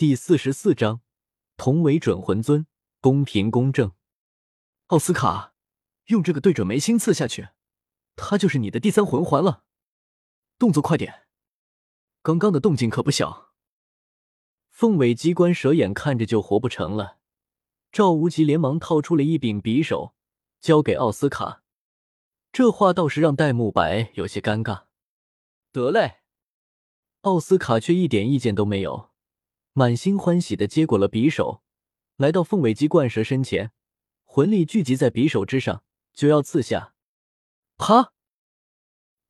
第四十四章，同为准魂尊，公平公正。奥斯卡，用这个对准眉心刺下去，他就是你的第三魂环了。动作快点，刚刚的动静可不小。凤尾机关蛇眼看着就活不成了，赵无极连忙掏出了一柄匕首，交给奥斯卡。这话倒是让戴沐白有些尴尬。得嘞，奥斯卡却一点意见都没有。满心欢喜的接过了匕首，来到凤尾鸡冠蛇身前，魂力聚集在匕首之上，就要刺下。啪！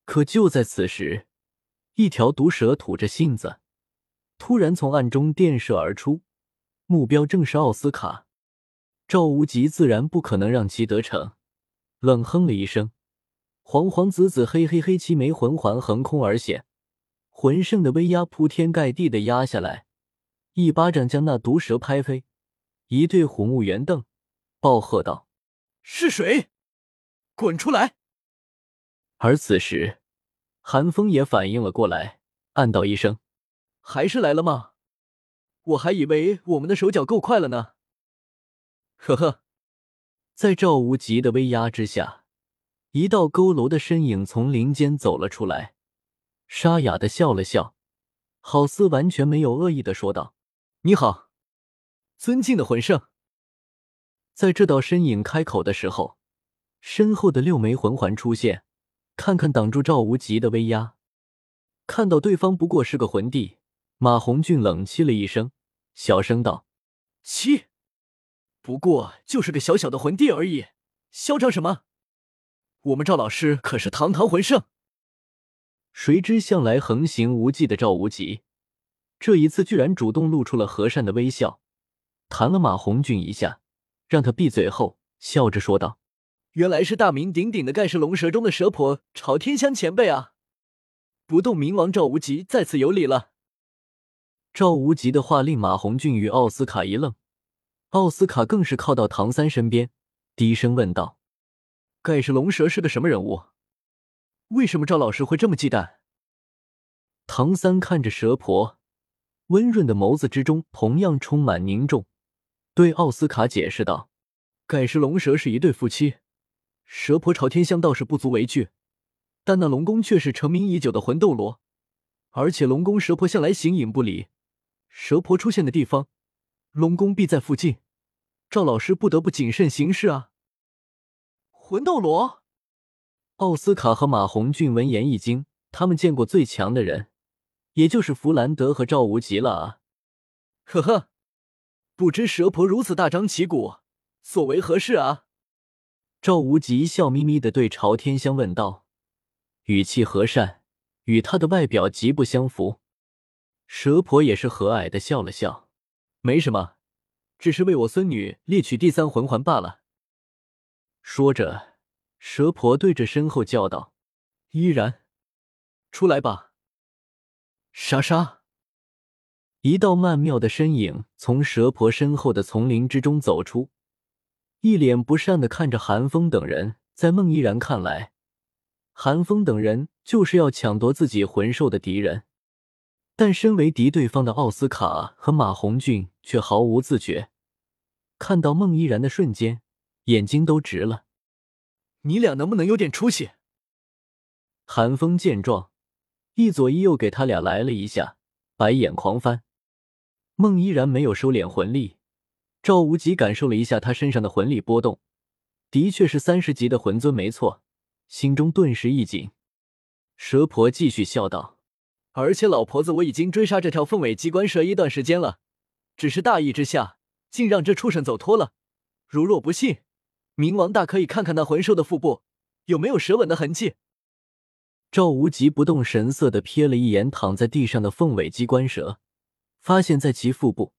可就在此时，一条毒蛇吐着信子，突然从暗中电射而出，目标正是奥斯卡。赵无极自然不可能让其得逞，冷哼了一声，黄黄紫紫黑黑黑七枚魂环横空而现，魂圣的威压铺天盖地的压下来。一巴掌将那毒蛇拍飞，一对虎目圆瞪，暴喝道：“是谁？滚出来！”而此时，韩风也反应了过来，暗道一声：“还是来了吗？我还以为我们的手脚够快了呢。”呵呵，在赵无极的威压之下，一道佝偻的身影从林间走了出来，沙哑的笑了笑，好似完全没有恶意的说道。你好，尊敬的魂圣。在这道身影开口的时候，身后的六枚魂环出现，看看挡住赵无极的威压。看到对方不过是个魂帝，马红俊冷气了一声，小声道：“七，不过就是个小小的魂帝而已，嚣张什么？我们赵老师可是堂堂魂圣。”谁知向来横行无忌的赵无极。这一次居然主动露出了和善的微笑，弹了马红俊一下，让他闭嘴后，笑着说道：“原来是大名鼎鼎的盖世龙蛇中的蛇婆朝天香前辈啊！不动明王赵无极在此有礼了。”赵无极的话令马红俊与奥斯卡一愣，奥斯卡更是靠到唐三身边，低声问道：“盖世龙蛇是个什么人物？为什么赵老师会这么忌惮？”唐三看着蛇婆。温润的眸子之中同样充满凝重，对奥斯卡解释道：“盖世龙蛇是一对夫妻，蛇婆朝天香倒是不足为惧，但那龙宫却是成名已久的魂斗罗，而且龙宫蛇婆向来形影不离，蛇婆出现的地方，龙宫必在附近，赵老师不得不谨慎行事啊。”魂斗罗，奥斯卡和马红俊闻言一惊，他们见过最强的人。也就是弗兰德和赵无极了啊！呵呵，不知蛇婆如此大张旗鼓，所为何事啊？赵无极笑眯眯的对朝天香问道，语气和善，与他的外表极不相符。蛇婆也是和蔼的笑了笑，没什么，只是为我孙女猎取第三魂环罢了。说着，蛇婆对着身后叫道：“依然，出来吧。”沙沙，一道曼妙的身影从蛇婆身后的丛林之中走出，一脸不善的看着韩风等人。在孟依然看来，韩风等人就是要抢夺自己魂兽的敌人，但身为敌对方的奥斯卡和马红俊却毫无自觉。看到孟依然的瞬间，眼睛都直了。你俩能不能有点出息？韩风见状。一左一右给他俩来了一下，白眼狂翻。梦依然没有收敛魂力，赵无极感受了一下他身上的魂力波动，的确是三十级的魂尊，没错，心中顿时一紧。蛇婆继续笑道：“而且老婆子，我已经追杀这条凤尾机关蛇一段时间了，只是大意之下，竟让这畜生走脱了。如若不信，冥王大可以看看那魂兽的腹部有没有蛇吻的痕迹。”赵无极不动神色的瞥了一眼躺在地上的凤尾机关蛇，发现在其腹部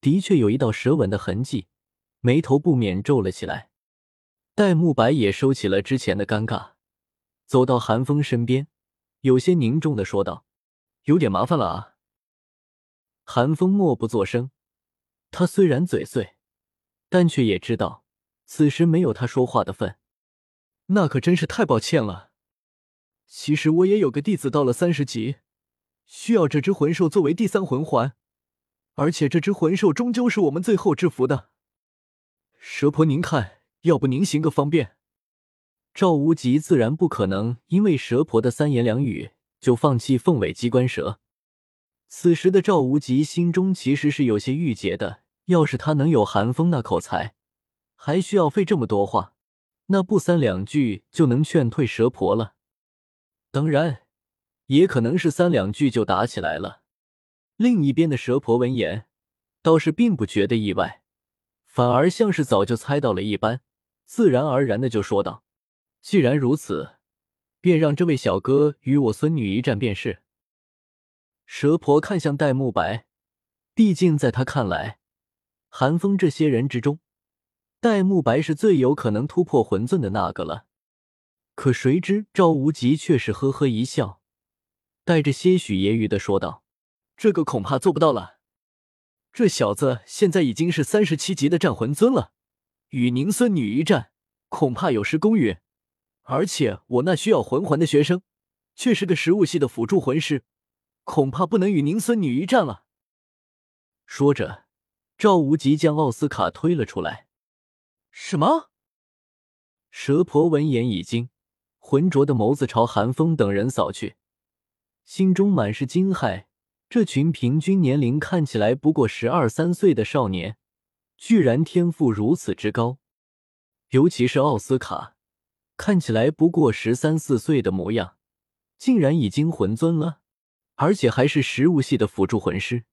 的确有一道蛇纹的痕迹，眉头不免皱了起来。戴沐白也收起了之前的尴尬，走到韩风身边，有些凝重的说道：“有点麻烦了啊。”韩风默不作声，他虽然嘴碎，但却也知道此时没有他说话的份。那可真是太抱歉了。其实我也有个弟子到了三十级，需要这只魂兽作为第三魂环，而且这只魂兽终究是我们最后制服的。蛇婆，您看，要不您行个方便？赵无极自然不可能因为蛇婆的三言两语就放弃凤尾机关蛇。此时的赵无极心中其实是有些郁结的。要是他能有寒风那口才，还需要费这么多话，那不三两句就能劝退蛇婆了。当然，也可能是三两句就打起来了。另一边的蛇婆闻言，倒是并不觉得意外，反而像是早就猜到了一般，自然而然的就说道：“既然如此，便让这位小哥与我孙女一战便是。”蛇婆看向戴沐白，毕竟在他看来，韩风这些人之中，戴沐白是最有可能突破魂尊的那个了。可谁知赵无极却是呵呵一笑，带着些许揶揄的说道。这个恐怕做不到了。这小子现在已经是三十七级的战魂尊了，与您孙女一战，恐怕有失公允。而且我那需要魂环的学生，却是个食物系的辅助魂师，恐怕不能与您孙女一战了。说着，赵无极将奥斯卡推了出来。什么？蛇婆闻言已惊，浑浊的眸子朝韩风等人扫去，心中满是惊骇。这群平均年龄看起来不过十二三岁的少年，居然天赋如此之高。尤其是奥斯卡，看起来不过十三四岁的模样，竟然已经魂尊了，而且还是食物系的辅助魂师。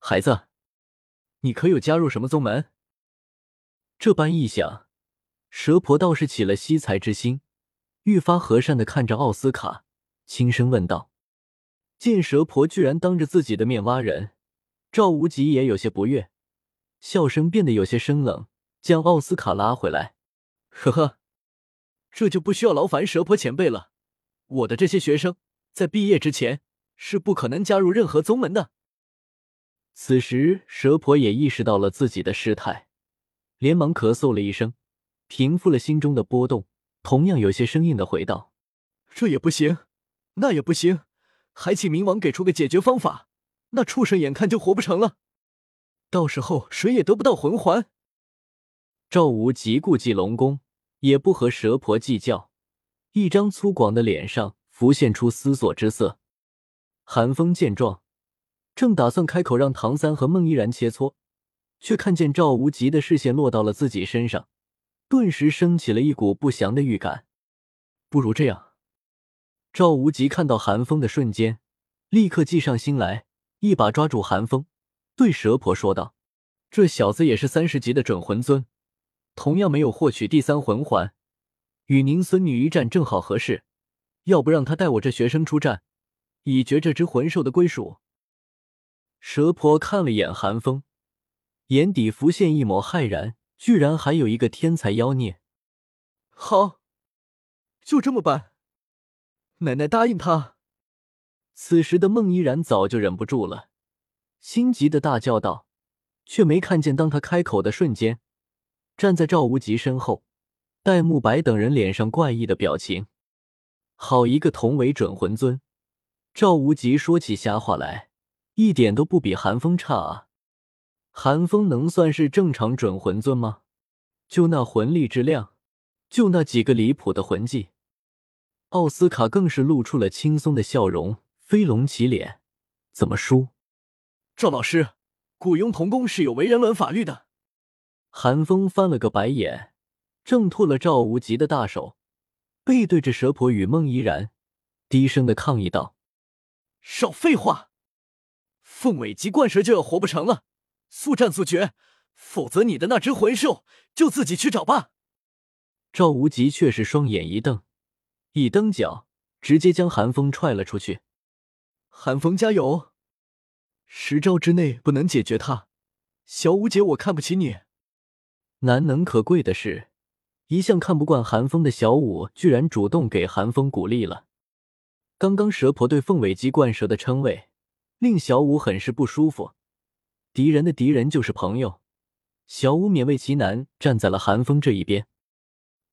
孩子，你可有加入什么宗门？这般一想，蛇婆倒是起了惜才之心，愈发和善的看着奥斯卡，轻声问道。见蛇婆居然当着自己的面挖人，赵无极也有些不悦，笑声变得有些生冷，将奥斯卡拉回来。呵呵，这就不需要劳烦蛇婆前辈了。我的这些学生在毕业之前是不可能加入任何宗门的。此时，蛇婆也意识到了自己的失态，连忙咳嗽了一声，平复了心中的波动，同样有些生硬的回道：“这也不行，那也不行。”还请冥王给出个解决方法，那畜生眼看就活不成了，到时候谁也得不到魂环。赵无极顾忌龙宫，也不和蛇婆计较，一张粗犷的脸上浮现出思索之色。寒风见状，正打算开口让唐三和孟依然切磋，却看见赵无极的视线落到了自己身上，顿时升起了一股不祥的预感。不如这样。赵无极看到寒风的瞬间，立刻计上心来，一把抓住寒风，对蛇婆说道：“这小子也是三十级的准魂尊，同样没有获取第三魂环，与您孙女一战正好合适。要不让他带我这学生出战，以绝这只魂兽的归属。”蛇婆看了眼寒风，眼底浮现一抹骇然，居然还有一个天才妖孽。好，就这么办。奶奶答应他。此时的孟依然早就忍不住了，心急的大叫道，却没看见当他开口的瞬间，站在赵无极身后，戴沐白等人脸上怪异的表情。好一个同为准魂尊，赵无极说起瞎话来，一点都不比寒风差啊！寒风能算是正常准魂尊吗？就那魂力之量，就那几个离谱的魂技。奥斯卡更是露出了轻松的笑容，飞龙起脸，怎么输？赵老师，古雍童工是有违人伦法律的。寒风翻了个白眼，挣脱了赵无极的大手，背对着蛇婆与孟依然，低声的抗议道：“少废话！凤尾鸡冠蛇就要活不成了，速战速决，否则你的那只魂兽就自己去找吧。”赵无极却是双眼一瞪。一蹬脚，直接将寒风踹了出去。寒风加油！十招之内不能解决他，小五姐我看不起你。难能可贵的是，一向看不惯寒风的小五居然主动给寒风鼓励了。刚刚蛇婆对凤尾鸡冠蛇的称谓，令小五很是不舒服。敌人的敌人就是朋友，小五勉为其难站在了韩风这一边。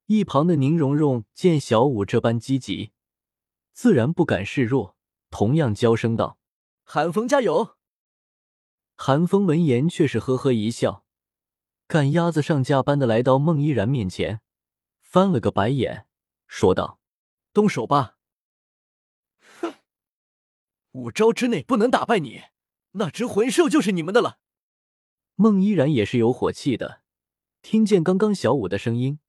一旁的宁荣荣见小五这般积极，自然不敢示弱，同样娇声道：“寒风加油！”韩风闻言却是呵呵一笑，赶鸭子上架般的来到孟依然面前，翻了个白眼，说道：“动手吧！哼，五招之内不能打败你，那只魂兽就是你们的了。”孟依然也是有火气的，听见刚刚小五的声音，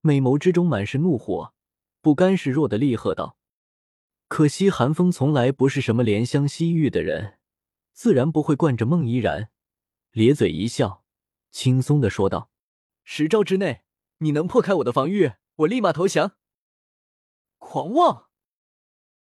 美眸之中满是怒火，不甘示弱的厉喝道：“可惜寒风从来不是什么怜香惜玉的人。”自然不会惯着孟依然，咧嘴一笑，轻松的说道：“十招之内，你能破开我的防御，我立马投降。”狂妄！